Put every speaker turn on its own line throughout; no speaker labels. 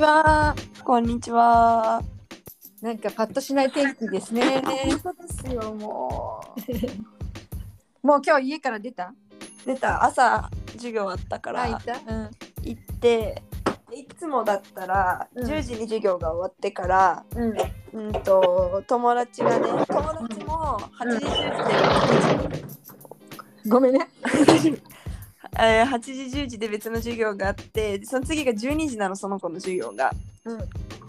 ちは。
こんにちは。
なんかパッとしない天気ですね。
そうですよ、もう。
もう今日家から出た？
出た朝授業あったから
あ、行った？うん。
行って、いつもだったら
うん
10時に授業が終わってから、
うん。
うんと友達がね、友達も8時10時で、
ごめんね。
えー8時10時で別の授業があって、でその次が12時なのその子の授業が。
うん。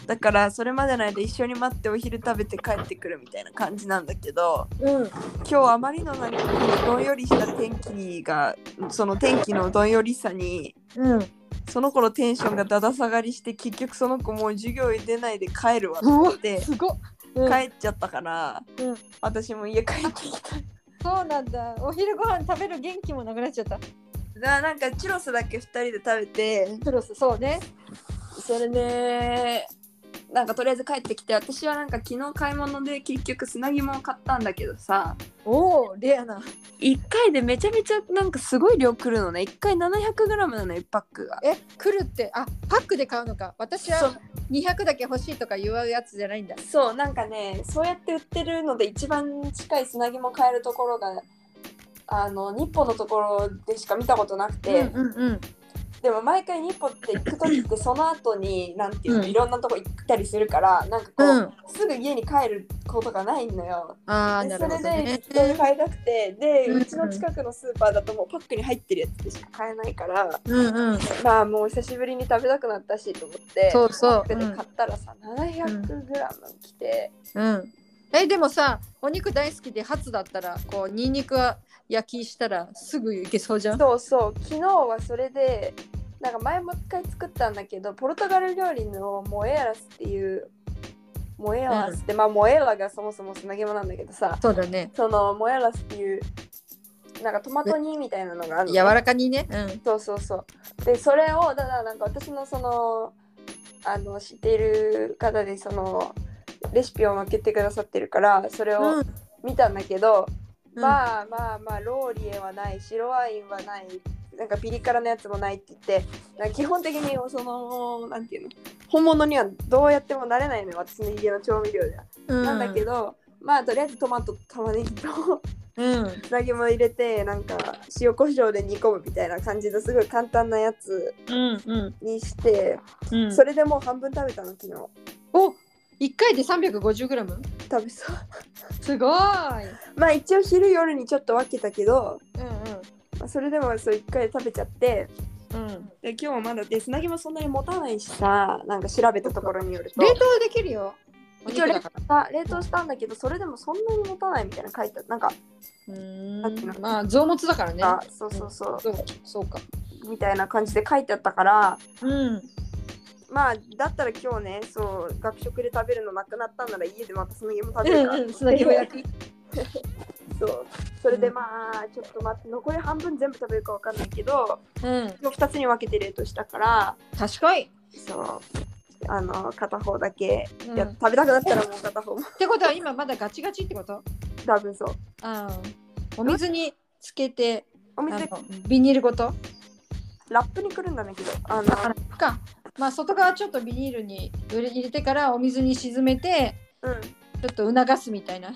だからそれまでの間一緒に待ってお昼食べて帰ってくるみたいな感じなんだけど
うん。
今日あまりのなんかどんよりした天気がその天気のどんよりさに
うん。
その子のテンションがだだ下がりして結局その子もう授業に出ないで帰るわって言って
すごっ。うん
帰っちゃったから
うん。
私も家帰ってきた
そうなんだ。お昼ご飯食べる元気もなくなっちゃった。
だからなんかチュロスだけ2人で食べて
クロスそうね。
それでなんかとりあえず帰ってきて私はなんか昨日買い物で結局砂肝を買ったんだけどさ
おおレアな。
1回でめちゃめちゃなんかすごい量くるのね1回 700g なの1パックが
え来るってあパックで買うのか。私
そ
は200だけ欲しいとか言うやつじゃないんだ。
そうなんかねそうやって売ってるので一番近い砂肝買えるところがあの日本のところでしか見たことなくて、
うんうんうん。
でも毎回日本って行く時ってその後になんていうの、
うん
いろんなとこ行ったりするからなんかこう、
うん
すぐ家に帰ることがないのよ。
ああ
でそれで
なるほどね
絶。対買いたくてで、
う
うんちの近くのスーパーだともうパックに入ってるやつでしか買えないから
うんうん。
まあもう久しぶりに食べたくなったしと思って
そうそう
パックで買ったらさ、700g 来て、
うん。えでもさお肉大好きでハツだったらこうニンニクは焼きしたらすぐいけそうじゃん？
そうそう昨日はそれでなんか前も一回作ったんだけどポルトガル料理のモエラスっていうモエラスって、まあモエラがそもそも砂肝なんだけどさ
そうだね。
そのモエラスっていうなんかトマト煮みたいなのがあるのね、
柔らかにね。うん。
そうそうそうでそれをだからなんか私のそのあの知っている方でそのレシピを載っけてくださってるからそれを見たんだけど、
うん。
まあまあまあローリエはない白ワインはないなんかピリ辛のやつもないって言ってなんか基本的にそのなんていうの本物にはどうやってもなれないのよ私の家の調味料では、
うん、
なんだけどまあとりあえずトマト玉ねぎと
うん。
つなぎも入れてなんか塩コショウで煮込むみたいな感じですごい簡単なやつ
うんうん。
にして、
うん。
それでもう半分食べたの昨日。
お一回で 350g?
食べそう
すごい。
まあ一応昼夜にちょっと分けたけど、
うん
まあ、それでもそう一回で食べちゃって
うん。うん。
で今日もまだで砂肝そんなに持たないしさなんか調べたところによると
冷凍できるよ。お
一応冷
肉だから。
凍冷凍したんだけどそれでもそんなに持たないみたいな書いてなんか、
う
なん。
まあ臓物だからね。
あそうそうそう、
そうそうか。
みたいな感じで書いてあったから
うん。
まあだったら今日ねそう学食で食べるのなくなったんなら家でまた砂肝食べるから、
うんうん。砂肝焼き。
そうそれでまあちょっと待って残り半分全部食べるかわかんないけど
うん。
2つに分けて冷凍したから
賢い。
そうあの片方だけ、
うん
や食べたくなったらもう片方も
ってことは今まだガチガチってこと？
多分そう
ああ。お水につけて、
お水
ビニールごと？
ラップにくるんだけどあの
あらか。まあ外側ちょっとビニールに入れてからお水に沈めて
うん
ちょっと促すみたいな。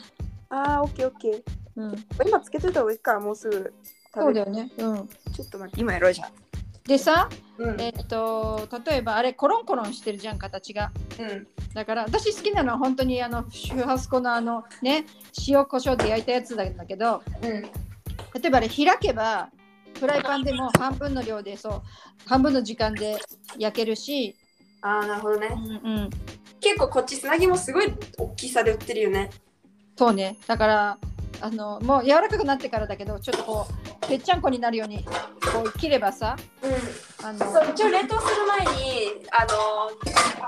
あーオッケーオッケー
うん。
今つけといた方がいいからもうすぐ食べる
そうだよね。うん。
ちょっと待って今やろうじゃん
でさ、
うん
えっと例えばあれコロンコロンしてるじゃん形が。
うん
だから私好きなのは本当にあのシュハスコのあのね塩コショウで焼いたやつなんだけど
うん
例えばあれ開けばフライパンでも半分の量でそう半分の時間で焼けるし、
ああなるほどね。
うんうん、
結構こっち砂肝すごい大きさで売ってるよね。
そうね。だからあのもう柔らかくなってからだけどちょっとこうぺっちゃんこになるようにこう切ればさ
うん。
あの
そう一応冷凍する前にあの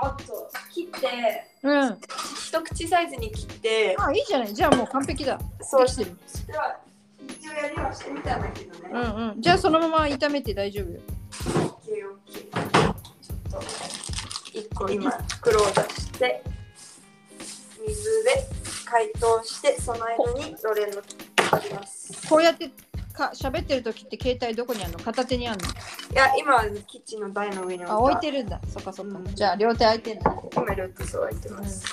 あっと切って
うん。
一口サイズに切って。
あいいじゃない。じゃあもう完璧だ。
そう。
できてる。
しては一応やりはしてみたんだけどね、
うんうん。じゃあそのまま炒めて大丈夫よ。
ちょっと一個今袋を出して水で解凍してその間にロレンの切ります。
こうやってか喋ってる時って携帯どこにあるの？片手にあるの？
いや、今はキッチンの台の上に置いた。
あ置いてるんだ。そっかそっか、
うん。
じゃあ両手空いてんだ
今両手そう置いてます。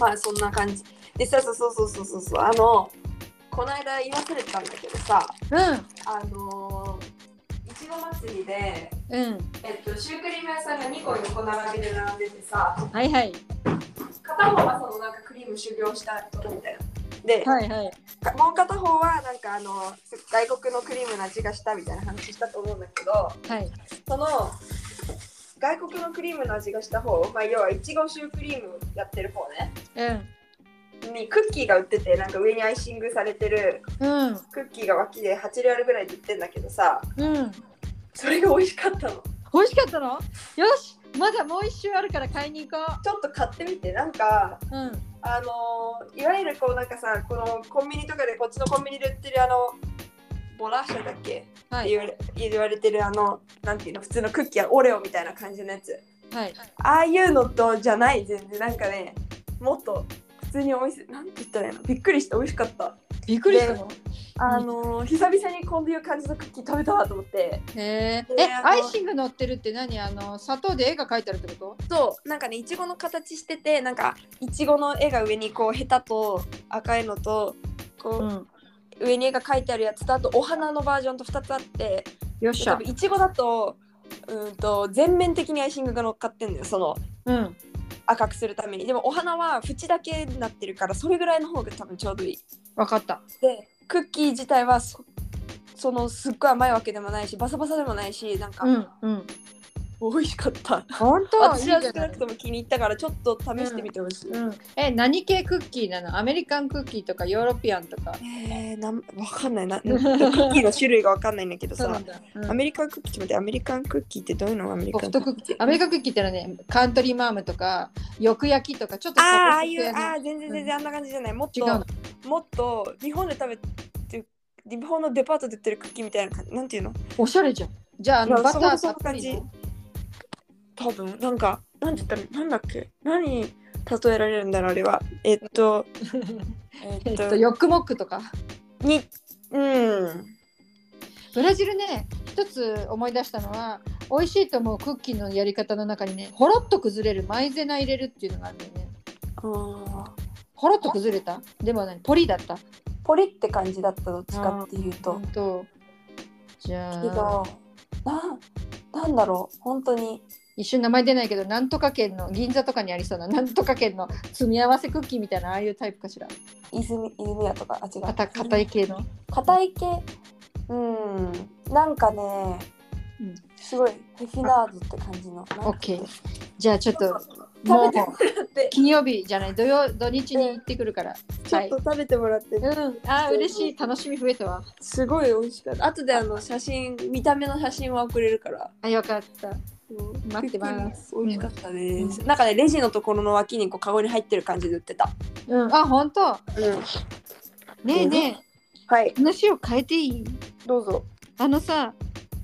まあそんな感じ。でさ、そうそうそうそうそう、あの、この間言い忘れてたんだけどさ、
う
あのー、いちご祭りで、
んうん。
えっと、シュークリーム屋さんが2個横並びで並んでてさ、
はいはい。
片方はそのなんかクリーム修行したとこみたいな。で、
はいはい。
かもう片方はなんかあの外国のクリームの味がしたみたいな話したと思うんだけど、
はい。
その外国のクリームの味がした方、まあ、要はいちごシュークリームやってる方ね。
うん
にクッキーが売っててなんか上にアイシングされてる
うん。
クッキーが脇で8レアルぐらいで売ってんだけどさ
うん。
それが美味しかったの。
美味しかったの？よし。まだもう一周あるから買いに行こ
ちょっと買ってみて。なんか
ううん。
あのーいわゆるこうなんかさこのコンビニとかでこっちのコンビニで売ってるあのボラシャだっけ？
はい。
言われ言われてるあのなんていうの？普通のクッキーやオレオみたいな感じのやつ。
はい。
ああいうのとじゃない全然。なんかねもっと普通においしいなんて言ったらいいの？びっくりして美味しかった。
びっくりした。の
あのー久々にこういう感じのクッキー食べたわと思って。
へえアイシング乗ってるって何？あの砂糖で絵が描いてあるってこ
そう。なんかねいちごの形しててなんかいちごの絵が上にこうヘタと赤いのとこう、
とん。
上に絵が描いてあるやつとあとお花のバージョンと2つあって。
よっしゃ。
多分いちごだとうんと全面的にアイシングが乗っかってんだよその。
うん
赤くするために。でもお花は縁だけになってるからそれぐらいの方が多分ちょうどいい。
わかった。
でクッキー自体はそそのすっごい甘いわけでもないしバサバサでもないしなんか
うんうん
美味しかった、
本当？
私は少なくとも気に入ったからちょっと試してみてほしい、
うん、え何系クッキーなの？アメリカンクッキーとかヨーロピアンとか？
えー、なんわかんない。なクッキーの種類がわかんないんだけどさ
だ、うん。
アメリカンクッキーってアメリカンクッキーってどういうのアメリカン
クッキー？アメリカンクッキーってのはねカントリーマームとかよく焼きとかちょっと
あーあいうあー全然全然あんな感じじゃない。もっと
違うの？
もっと日本で食べて日本のデパートで売ってるクッキーみたいな感じなんていうの？
おしゃれじゃん。じゃああの
まあ
バターたっぷりの？
感多分なんかなんて言ったらなんだっけ？何に例えられるんだろうあれは。えっとえ
え
っと
ヨックモックとか？
にうん。
ブラジルね一つ思い出したのは美味しいと思うクッキーのやり方の中にねほろっと崩れるマイゼナ入れるっていうのがあるんだよね。ほろっと崩れた？でも何ポリだった。
ポリって感じだったどっちかっていうと。
とじゃ
けど
あ
ななんだろう。本当に
一瞬名前出ないけどなんとか県の銀座とかにありそうななんとか県の積み合わせクッキーみたいなああいうタイプかしら？
泉泉屋とかあ違う。
硬硬い系の？
硬い系うん。なんかね、
うん。
すごいフェフィナーズって感じの。
オッケー。じゃあちょっと
食
もう金曜日じゃない土曜土日に行ってくるから、
ちょっと食べてもらって、
うん。あー嬉しい。楽しみ増えたわ。
すごい美味しかった。後であの写真見た目の写真は送れるから。
あよかった待ってます。
美味しかったです、なんかねレジのところの脇にこうカゴに入ってる感じで売ってた。
うん。あ本当。
うん。
ねえね
はい。
え話を変えていい？
どうぞ。
あのさ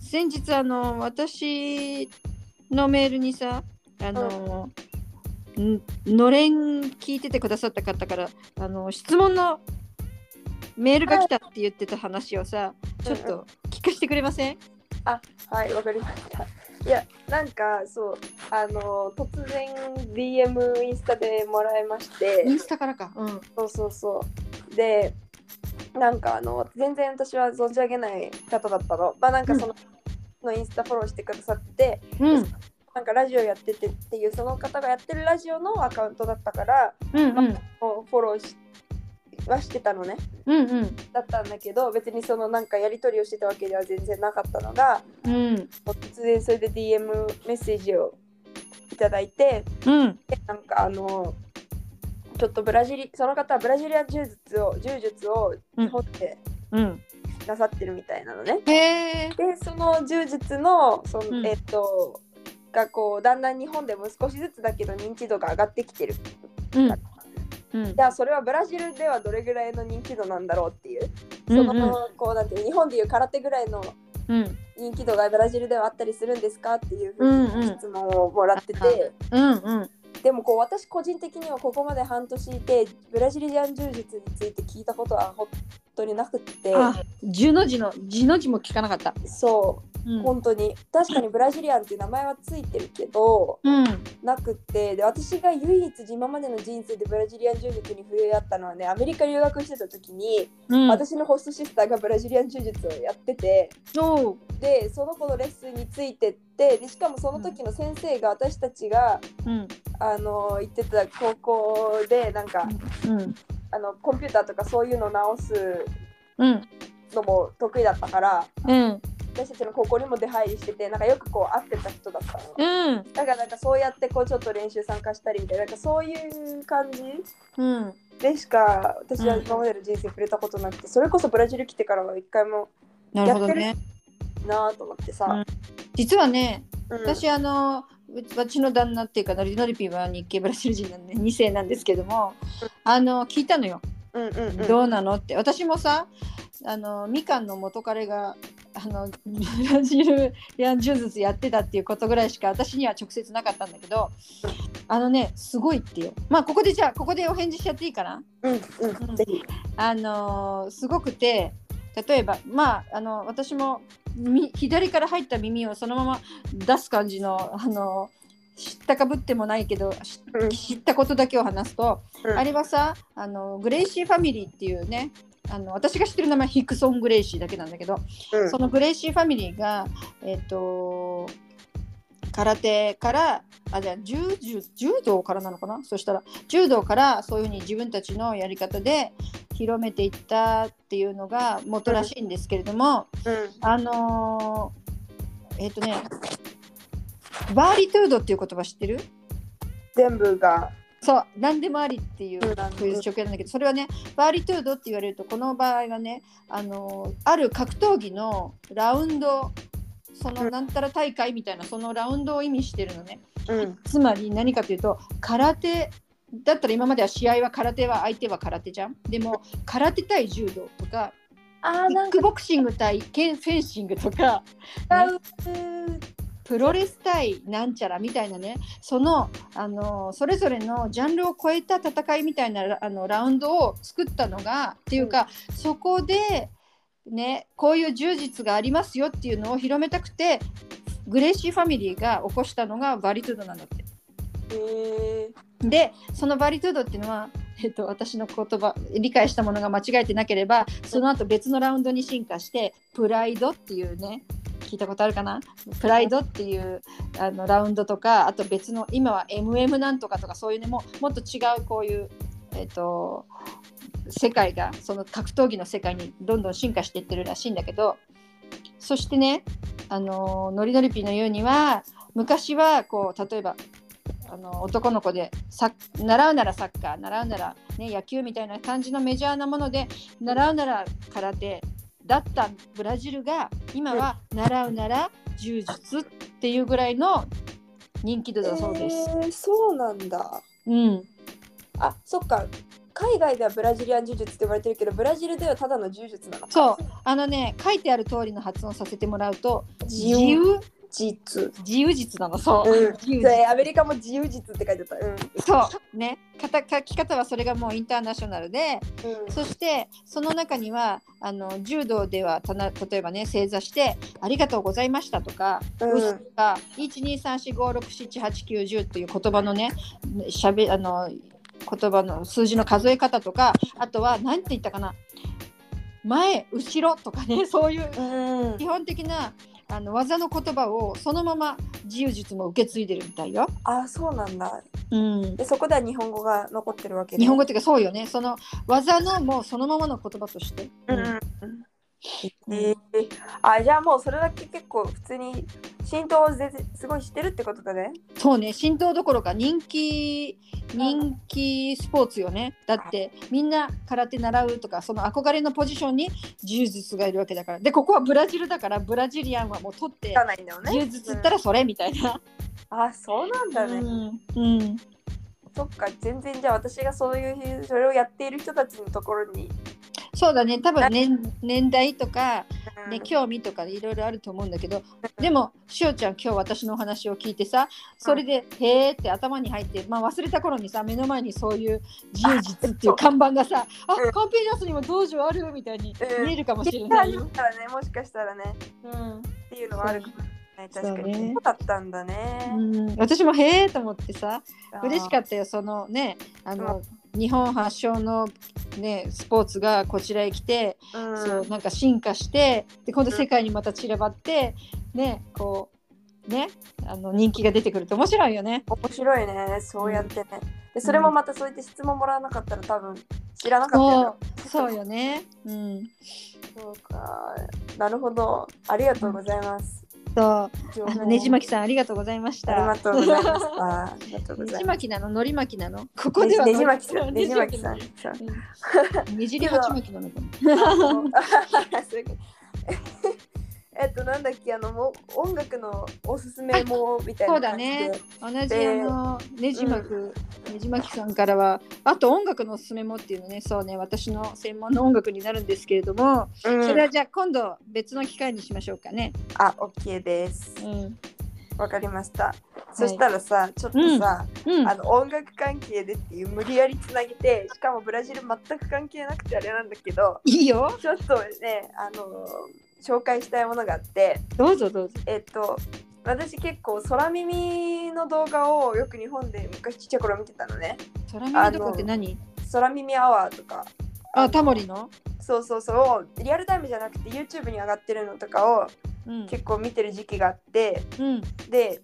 先日あの私のメールにさあの、ん。のれん聞いててくださった方からあの質問のメールが来たって言ってた話をさちょっと聞かせてくれません？
はいわかりました。いやなんかそうあの突然 DM インスタでもらいまして。
インスタからか。うん。
そうそうそう。で、なんかあの、全然私は存じ上げない方だったの。まあなんかその、のインスタフォローしてくださってて、
うん。
なんかラジオやっててっていう、その方がやってるラジオのアカウントだったから、
うんうん。
もうフォローしはしてたのね。
うんうん。
だったんだけど、別にそのなんかやり取りをしてたわけでは全然なかったのが、
うん。
突然それで DM メッセージをいただいて、
うん。
でなんかあの、ちょっとブラジリその方はブラジリアン柔術を柔術を日本で
うん。
なさってるみたいなのね。でその柔術のその、
うん。
えっとがこうだんだん日本でも少しずつだけど認知度が上がってきてる。
うんうん。
じゃあそれはブラジルではどれぐらいの人気度なんだろうっていう。その、
うん。うん
こうなんていう日本でいう空手ぐらいの
うん。
人気度がブラジルではあったりするんですかっていうふ
うんう
うん。質問をもらってて、
うんうん。
でもこう私個人的にはここまで半年いてブラジリアン柔術について聞いたことは本当になくって。
あ十の字の字の字も聞かなかった。
そう。
うん。
本当に。確かにブラジリアンっていう名前はついてるけど
うん。
なくって。で私が唯一今までの人生でブラジリアン柔術に触れ合ったのはねアメリカ留学してた時に、
うん、
私のホストシスターがブラジリアン柔術をやってて。でその子のレッスンについてってでしかもその時の先生が私たちが、
うん。
あの行ってた高校でなんか、
うん
あのコンピューターとかそういうのを直す
うん。
のも得意だったから
うん。
私たちの高校にも出入りしててなんかよくこう会ってた人だったの。
うん。
だからなんかそうやってこうちょっと練習参加したりみたいななんかそういう感じ
うん。
でしか私は今までの人生触れたことなくて、それこそブラジル来てからは一回も
なるほどね。
なぁと思ってさ、
実はね
うん。
私あのう私の旦那っていうかノリノリピーは日系ブラジル人なんで2世なんですけどもあの聞いたのよ、
うんうんうん。
どうなのって。私もさあのみかんの元彼があのブラジルや柔術やってたっていうことぐらいしか私には直接なかったんだけどあのねすごいってよ。まあここでじゃあここでお返事しちゃっていいかな？
うんうん。ぜひ
あのーすごくて例えばまああの私もみ左から入った耳をそのまま出す感じのあの知ったかぶってもないけどし
うん。
知ったことだけを話すと、
うん。
あれはさあのグレイシーファミリーっていうねあの私が知ってる名前ヒクソン・グレイシーだけなんだけど、
うん。
そのグレイシーファミリーがえっ、と空手からあじゃあ柔柔柔道からなのかな？そしたら柔道からそういうふうに自分たちのやり方で広めていったっていうのが元らしいんですけれども、
うん。
あのーえっ、とねバーリトゥードっていう言葉知ってる？
全部が。
そう何でもありっていう
うん。
そういう状況なんだけどそれはねバーリトゥードって言われるとこの場合はねあのある格闘技のラウンドそのなんたら大会みたいなそのラウンドを意味してるのね。
うん。
つまり何かというと空手だったら今までは試合は空手は相手は空手じゃん。でも空手対柔道とかキッ
あーなんか。
クボクシング対フェンシングとか
違う
プロレス対なんちゃらみたいなね。そのあのそれぞれのジャンルを超えた戦いみたいなラあのラウンドを作ったのがっていうか、そこでねこういう柔術がありますよっていうのを広めたくてグレイシーファミリーが起こしたのがバリトゥードなんだって。
へ
でそのバリトゥードっていうのは、えっと、私の言葉理解したものが間違えてなければその後別のラウンドに進化してプライドっていうね聞いたことあるかな？プライドっていうあのラウンドとかあと別の今は MM なんとかとかそういうねもうもっと違うこういう、えっと、世界がその格闘技の世界にどんどん進化していってるらしいんだけどそしてねあのノリノリピーの言うには昔はこう例えばあの男の子でサッ習うならサッカー習うなら、ね、野球みたいな感じのメジャーなもので習うなら空手だったブラジルが今は習うなら柔術っていうぐらいの人気度だそうです。
えーそうなんだ。
うん、
あそっか海外ではブラジリアン柔術って呼ばれてるけどブラジルではただの柔術なのか。
そう。あのね書いてある通りの発音させてもらうと自
自由
由
実
自由術。なの。そう、
うん。
自由
アメリカも自由術って書いてた。うん。
そう。ね。書き方はそれがもうインターナショナルで
うん。
そしてその中にはあの柔道ではたな例えばね正座して「ありがとうございました」とか「
うん。
うし」とか「12345678910」という言葉のねしゃべあの言葉の数字の数え方とかあとは何て言ったかな。前後ろとかね そういう
うん。
基本的なあの技の言葉をそのまま自由術も受け継いでるみたいよ。
あそうなんだ。
うん。
でそこでは日本語が残ってるわけで
日本語っていうかそうよね。その技のもうそのままの言葉として。
うん。うんえーあじゃあもうそれだけ結構普通に浸透をぜすごいしてるってことだね。
そうね浸透どころか人気人気スポーツよね。だってみんな空手習うとかその憧れのポジションに柔術がいるわけだから。でここはブラジルだからブラジリアンはもう取って
つかないんだよね。
柔術ったらそれみたいな。
あそうなんだね、
うんうん。
そっか全然じゃあ私がそういうそれをやっている人たちのところに
そうだね。多分年年代とか、
うん。
ね、興味とかいろいろあると思うんだけどでもしおちゃん今日私のお話を聞いてさそれで「へーって頭に入って、まあ、忘れた頃にさ目の前にそういう自由実っていう看板がさ「あ
うん。
カンペリアスにも道場ある」みたいに
うん。
見えるかもしれ
聞
ないよ。
いたらねもしかしたらね。
うん。
っていうのはあるかもしれない確かに。そうだったんだね、
うん、私もへーと思ってさ嬉しか
っ
ったよ。そのねあの、日本発祥の、ね、スポーツがこちらへ来て、
た、うん、
そうなんか進化してで今度世界にまた散らばって、ねこうねあの人気が出てくると面白いよね。
面白いねそうやってね、でそれもまたそうやって質問もらわなかったら多分知らなかったよ。
そうそうよね。うん、
そうか。なるほど。ありがとうございます、
そうあのねじまきさんありがとうございました。
ありがとうございました。ありがとうご
ね
ざいま
じまきなののり巻きなの？こ
す
こでは
ねじまきさんね
ね
じまきさん。
ねじり鉢巻きなのかな？
えっとなんだっけあのもう音楽のおすすめもみたいな
そうだね。同じ
で
あのねじまく、ねじまきさんからはあと音楽のおすすめもっていうのねそうね私の専門の音楽になるんですけれども、
うん。
それはじゃあ今度別の機会にしましょうかね。
あ、オッケーです。
うん。
わかりました。そしたらさ、ちょっとさ、
うん。
あの音楽関係でっていう無理やりつなげて、しかもブラジル全く関係なくてあれなんだけど、
いいよ。
ちょっとね、あの紹介したいものがあって、
どうぞどうぞ。
えっと、私結構空耳の動画をよく日本で昔ちっちゃい頃見てたのね。
空耳とかって何？
空耳アワーとか。
あタモリの、
そうそうそう、リアルタイムじゃなくて YouTube に上がってるのとかを
うん
結構見てる時期があって、
うん、
で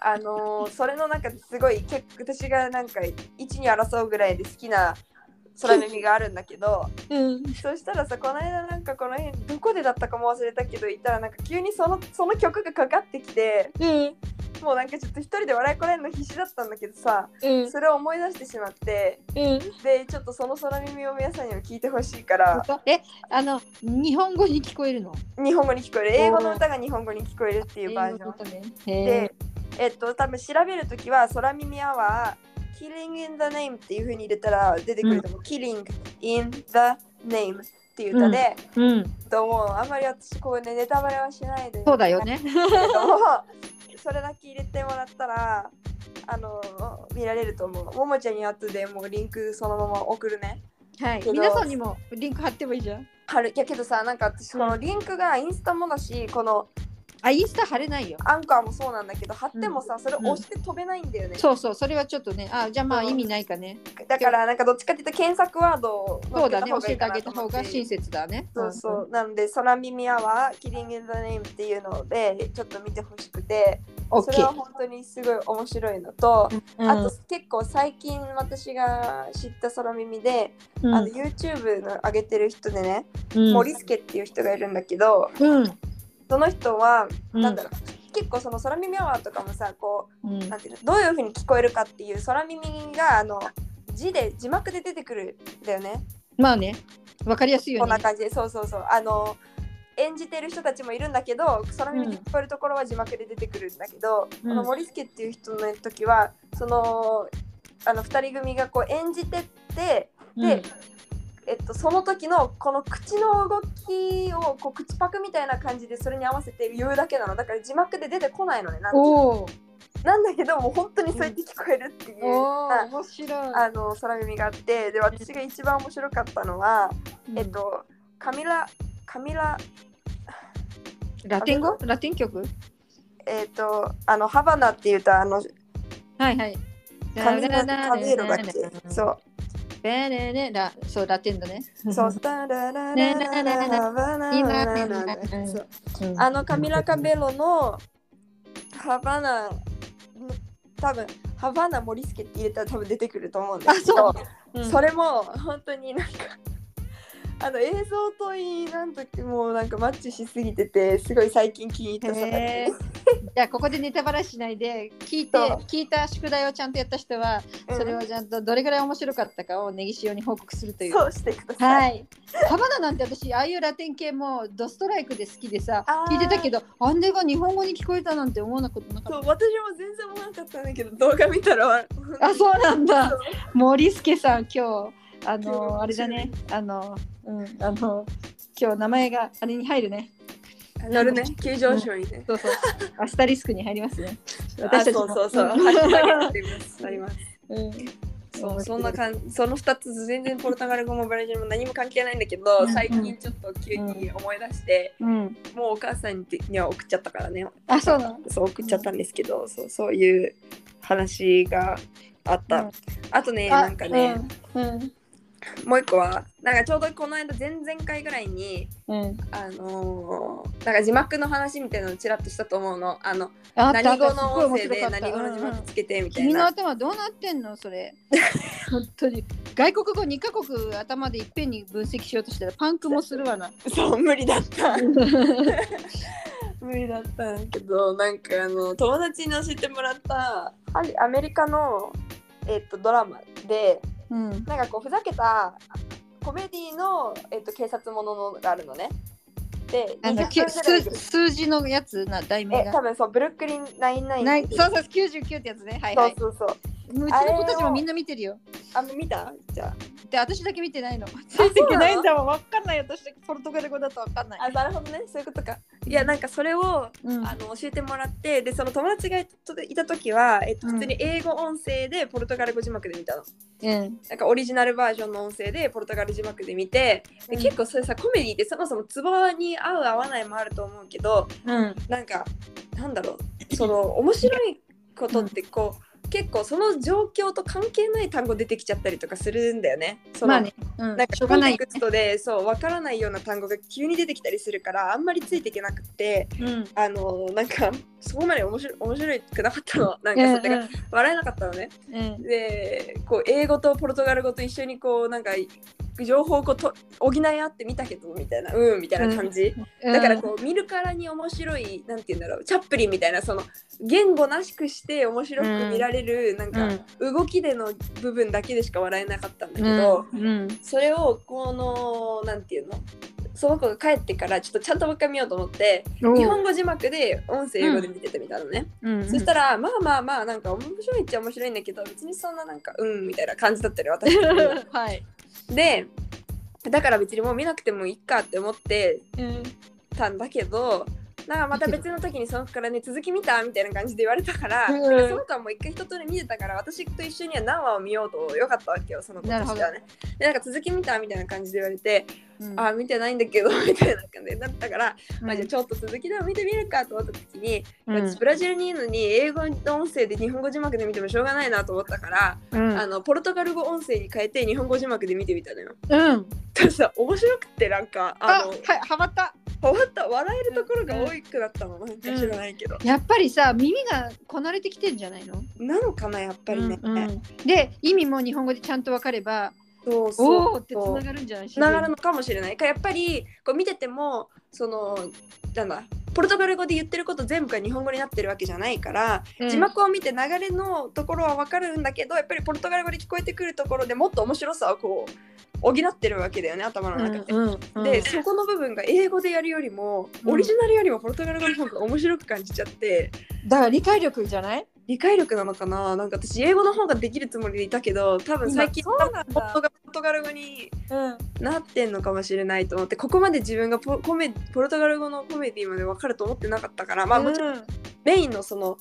あのーそれの中ですごい結構私がなんか一に争うぐらいで好きな空耳があるんだけど
うん、
そしたらさこの間なんかこの辺どこでだったかも忘れたけどいたらなんか急にそのその曲がかかってきて
うん、
もうなんかちょっと一人で笑いこらえるの必死だったんだけどさ
うん、
それを思い出してしまって
うん。
でちょっとその空耳を皆さんにも聞いてほしいから
え、あの日本語に聞こえるの？
日本語に聞こえる。英語の歌が日本語に聞こえるっていうバージョン。で、えっと、多分調べるときは、空耳アワー、Killing in the Name っていう風に入れたら出てくると思う。Killing in the Name っていう歌で、
ーうん、
ともうあんまり私こうね、ネタバレはしないで。
そうだよ。ね。
それだけ入れてもらったら、あの、見られると思う。ももちゃんに後でもうリンクそのまま送るね。
はい皆さんにもリンク貼ってもいいじゃん。
はるいやけどさ、なんか私このリンクがインスタもだし、この
あ、インスタ貼れないよ。
アンカーもそうなんだけど、貼ってもさ、それ押して飛べないんだよね。
そうそう、それはちょっとね、あ、じゃあまあ意味ないかね。
だからなんかどっちかっていうと検索ワードを
そうだね、教えてあげた方が親
切
切だね。
そうそう、なので空耳アワーキリング・ザ・ネームっていうのでちょっと見てほしくて。それは本当にすごい面白いのと、
うん
あと結構最近私が知った空耳で、
うん
あの YouTube の上げてる人でね、
うん
森助っていう人がいるんだけど
うん。
その人は、
うん。
なんだろう。結構その空耳アワーとかもさこ
うん。
うなんていうのどういうふうに聞こえるかっていう空耳があの字で字幕で出てくるんだよね。
まあね、わかりやすいよ
こん
ね。
な感じで。そうそうそう。あの演じてる人たちもいるんだけど空耳で聞こえるところは字幕で出てくるんだけど、
うん。
この森助っていう人の時はそのあの2人組がこう演じてってで、えっと、その時のこの口の動きをこう口パクみたいな感じでそれに合わせて言うだけなの。だから字幕で出てこないのねなんてなんだけどもう本当にそうやって聞こえるっていう、
おー、
あ
面白い。
あの空耳があって。で私が一番面白かったのは、えっとカミラカミラ
ラテン語？ラ？テン曲？
えっ、と、あの、ハバナっていう歌、あの、
はいはい。
カミラカミーロだっけ？そう。
ベレレラそうラテンだね。
そう。タラララララハバナ
今
ナナナそう
うん
あの、カミラ・カベロのハバナ、多分ハバナ・モリスケって入れたら多分出てくると思うんですけど、
うん
それも本当になんか、あの映像といいなんともうなんかマッチしすぎててすごい最近気に入った作
へ
品
ー じゃあここでネタバラしないで聞いて聞いた宿題をちゃんとやった人は
うん
それをちゃんとどれぐらい面白かったかをネギ塩に報告するという。
そうしてください。
はい。ハバナなんて私ああいうラテン系もドストライクで好きでさ聞いてたけどあんでが日本語に聞こえたなんて思わなことなかっ
そう私も全然思わなかったんだけど動画見たら
た。あそうなんだ。森助さん今日あのあれだねあのうんあの今日名前があれに入るね
乗るね。急上昇にね。
そうそう。アスタリスクに入りますね。
あ
私たちも
そうそうそう。ハ
ん
ッシュタグやってます。あります
うん
そうそんな感じその2つ全然ポルトガル語もブラジルも何も関係ないんだけど、
うん。
最近ちょっと急に思い出して、
うん。
もうお母さんには送っちゃったからね。
あそうなの？
そう送っちゃったんですけど、そうそういう話があった、
うん。
あとね
あ
なんかね、
うん。うん
もう一個はなんかちょうどこの間前々回ぐらいに
うん。
あのーなんか字幕の話みたいなのをちらっとしたと思うの。あの何語の音声で何語の字
うんうん
幕つけてみたい
君の
な、
頭どうなってんの？それ。本当に。外国語2カ国頭でいっぺんに分析しようとしたらパンクもするわな。
そう無理だった。無理だったんだけどなんかあの友達に教えてもらったアメリカの、えっとドラマで
うん
なんかこうふざけたコメディの、えっと警察もののがあるのね。で、20
なんだき
分ぐらいで
数数字のやつな題名
え、
が
多分そう、ブルックリン99
ない
って
そうそう99ってやつね。はいはい。
そうそうそう。
うちの子たちもみんな見てるよ。
あ、見た？じゃ
で私だけ見てないの。ついていけないんだ。もん分かんない。私ポルトガル語だと分かんない。
あ。あ、なるほどね、そういうことか。いや、なんかそれを、
うん。
あの教えてもらって、で、その友達がいた時は、えっと、
うん。
普通に英語音声でポルトガル語字幕で見たの。
うん。
なんかオリジナルバージョンの音声でポルトガル字幕で見て、で結構それさ、コメディってそもそもツボに合う合わないもあると思うけど、
うん。
なんかなんだろう。その面白いことってこう、結構その状況と関係ない単語出てきちゃったりとかするんだよね。その
まあね、うん、
なんか
しょうがない。よ
コンテクストでそう分からないような単語が急に出てきたりするからあんまりついていけなくて
うん。
あのなんかそこまで面白い面白くなかったの。なんか
うん。
そうてか笑えなかったのね。
うん。
でこう英語とポルトガル語と一緒にこうなんか情報をこうと補い合ってみたけどみたいなうんみたいな感じ、
うん。
だからこう見るからに面白いなんて言うんだろうチャップリンみたいなその言語なしくして面白く見られる、なんか動きでの部分だけでしか笑えなかったんだけど、
うん。うん。
それをこのなんていうの？その子が帰ってからちょっとちゃんともう一回見ようと思って日本語字幕で音声英語で見ててみたのね、
うん。
そしたらまあまあまあなんか面白いっちゃ面白いんだけど別にそんななんかうんみたいな感じだったよ私。は
はい、
でだから別にもう見なくてもいいかって思って
うん。
たんだけどなんかまた別の時にその子からね続き見たみたいな感じで言われたから、
うん。
その子はもう一回一通り見てたから私と一緒には何話を見ようとよかったわけよその子としてはね。でなんか続き見たみたいな感じで言われて、
うん。
あ見てないんだけど みたいな感じになったから、まあ、じゃあ
うん
ちょっと続きでも見てみるかと思った時に、
うん。
私ブラジルにいるのに英語の音声で日本語字幕で見てもしょうがないなと思ったから、
うん。
あのポルトガル語音声に変えて日本語字幕で見てみたのよ。
うん。
たださ面白くてなんかあの
あはいハマった。
終わった？笑えるところが多くなったの？なんか知らないけど、
やっぱりさ耳がこなれてきてんじゃないの？
なのかなやっぱりね、
うんうん。で意味も日本語でちゃんと分かれば
そうそう。
ってつながるんじゃない？
つながるのかもしれない。かやっぱりこう見ててもそのなんだポルトガル語で言ってること全部が日本語になってるわけじゃないから、
うん。
字幕を見て流れのところは分かるんだけどやっぱりポルトガル語で聞こえてくるところでもっと面白さをこう補ってるわけだよね頭の中で。
うんうん。
でそこの部分が英語でやるよりも、
うん。
オリジナルよりもポルトガル語の方が面白く感じちゃって。
だから理解力じゃない？
理解力なのかな？なんか私英語の方ができるつもりでいたけど多分最近ポルトガポル語に
うん。
なってんのかもしれないと思ってここまで自分がポコメポルトガル語のコメディまで分かると思ってなかったからまあもちろんメインのその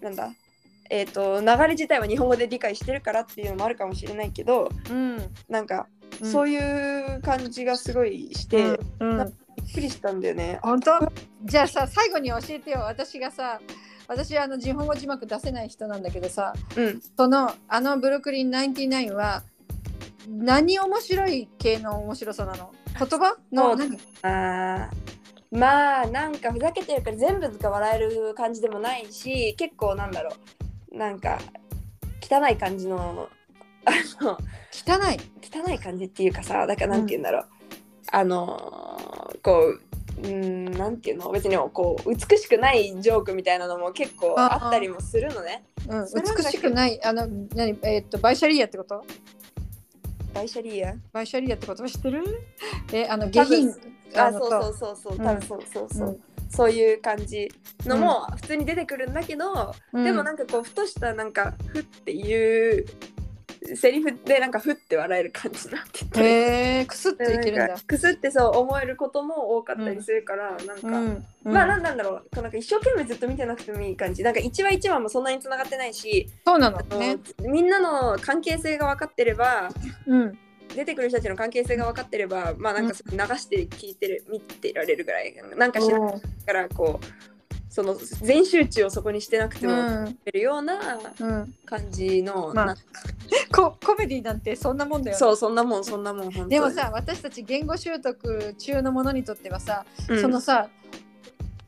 なんだ？えー、と流れ自体は日本語で理解してるからっていうのもあるかもしれないけど
うん。
なんか
うん。
そういう感じがすごいして、
うん。うん。
びっくりしたんだよね。
本当？じゃあさ最後に教えてよ。私がさ私あの日本語字幕出せない人なんだけどさ
うん、
そのあのブルックリン99は何面白い系の面白さなの？言葉？の
あー。まあなんかふざけてるから全部が笑える感じでもないし結構なんだろう。なんか汚い感じのあの
汚い。
汚い感じっていうかさだからなんて言うんだろう、あのーこううーんなんていうの？別にこう美しくないジョークみたいなのも結構あったりもするのね。
うん、美しくない。あの何？えーっと baixaria ってこと？ baixaria baixaria って言葉知ってる？えあの下品。の
あそうそうそうそう。
うん
多分そうそうそう、
うん
そういう感じのも普通に出てくるんだけど、
うん。
でもなんかこうふとしたなんか「ふ」っていうセリフでなんかふって笑える感じになってて。
へえくすっといけるんだ。
なんかくすってそう思えることも多かったりするから、なんか、
うん。
まあな
うん
んなんだろう。なんか一生懸命ずっと見てなくてもいい感じ。なんか一話一話もそんなに繋がってないし、
そうなのね。
みんなの関係性が分かってれば
うん。
出てくる人たちの関係性が分かってればまあなんか流して聞いてる見てられるぐらい。なんかしなが
おー
らこうその全集中をそこにしてなくても
うん。
見るような
うん。
感じの、
まあ
な
ココメディなんてそんなもんだよね。
そうそんなもんそんなもん本当に。
でもさ私たち言語習得中のものにとってはさ、
うん。
そのさ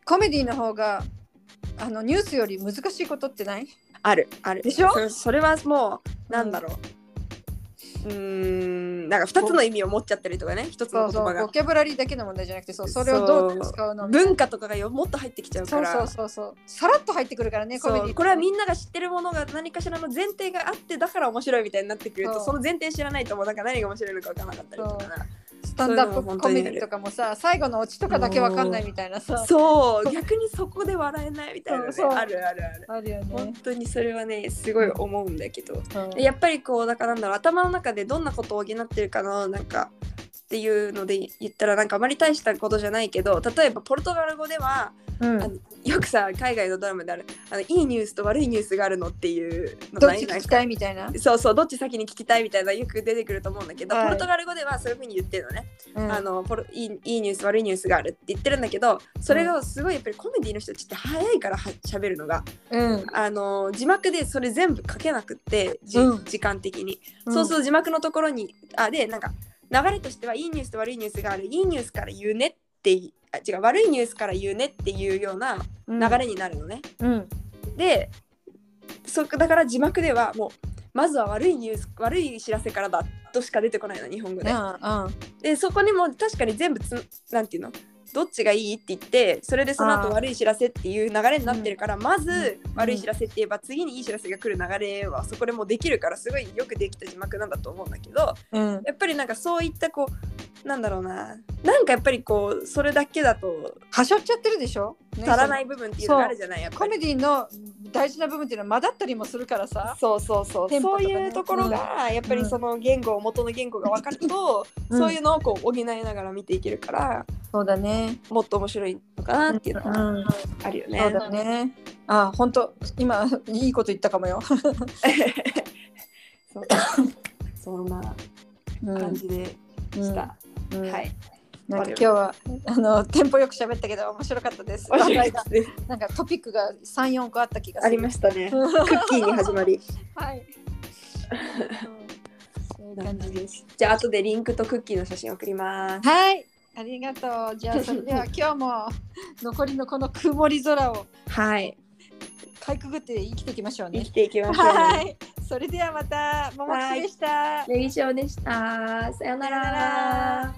コメディの方があのニュースより難しいことってない？
あるある。
でしょ？
そそれはもうなんだろううーんなんか2つの意味を持っちゃったりとかね一つの言葉が。
ボキャブラリーだけの問題じゃなくてそうそれをどう使うの
文化とかがよもっと入ってきちゃうから。
そうそうそうさらっと入ってくるからねコメディ
そうこれはみんなが知ってるものが何かしらの前提があってだから面白いみたいになってくると
そ
の前提知らないともうなんか何が面白いのか分からなかったりとかな
スタンダップコメディとかもさ最後のオチとかだけわかんないみたいなさ。
そう逆にそこで笑えないみたいなねあるあるある。
あるよ
本
ね、
当にそれはねすごい思うんだけど。
うん。
でやっぱりこうだからなんだろう頭の中でどんなことを補ってるかのなんかっていうので言ったらなんかあまり大したことじゃないけど例えばポルトガル語では
うん。
あのよくさ海外のドラマであるあのいいニュースと悪いニュースがあるのっていうの
どっち聞きたいみたいな、
そうそうどっち先に聞きたいみたいなよく出てくると思うんだけど、
はい。
ポルトガル語ではそういうふうに言ってるのね、
うん。
あのポルいいいいニュース悪いニュースがあるって言ってるんだけどそれがすごいやっぱりコメディの人たちって早いからは喋るのが
うん。
あの字幕でそれ全部書けなくってじ、
うん。
時間的に、
うん。
そうそう字幕のところにあでなんか流れとしてはいいニュースと悪いニュースがあるいいニュースから言うねってあ違う悪いニュースから言うねっていうような流れになるのね、
うん。
でそだから字幕ではもうまずは悪いニュース悪い知らせからだとしか出てこないの日本語で。
うん。
でそこにも確かに全部つなんていうの？どっちがいいって言ってそれでその後悪い知らせっていう流れになってるから、まず
うん。
悪い知らせって言えば次にいい知らせが来る流れはそこでもうできるからすごいよくできた字幕なんだと思うんだけど
うん。
やっぱりなんかそういったこうなんだろうな。なんかやっぱりこうそれだけだと
はしょっちゃってるでしょ、ね
足らない部分っていうのがあるじゃないやっぱり。
コメディの大事な部分っていうのは混ざったりもするからさ。
そうそうそう、そういうところがやっぱりその言語、元の言語が分かると、
うん。
そういうのをこう補いながら見ていけるから
そうだね。
もっと面白いのかなっていうのは
うん
あるよね。
そうだね。あ本当今いいこと言ったかもよ、
そう。そんな
うん。
感じでした。
うん。
はい。
なんか今日はあのテンポよく喋ったけど面白かったです。
面白いですね
なんかトピックが三四個あった気がする。
ありましたね。ク
うん
ッキーに始まり。
はい。うんそういう感じです。
じゃあ後でリンクとクッキーの写真送ります。
はい。ありがとう。じゃあそれでは今日も残りのこの曇り空を
はい。
かいくぐって生きていきましょうね
生き。ていきましょう。
はい。それではまたももちでした。
レイショーでした。さような
ら。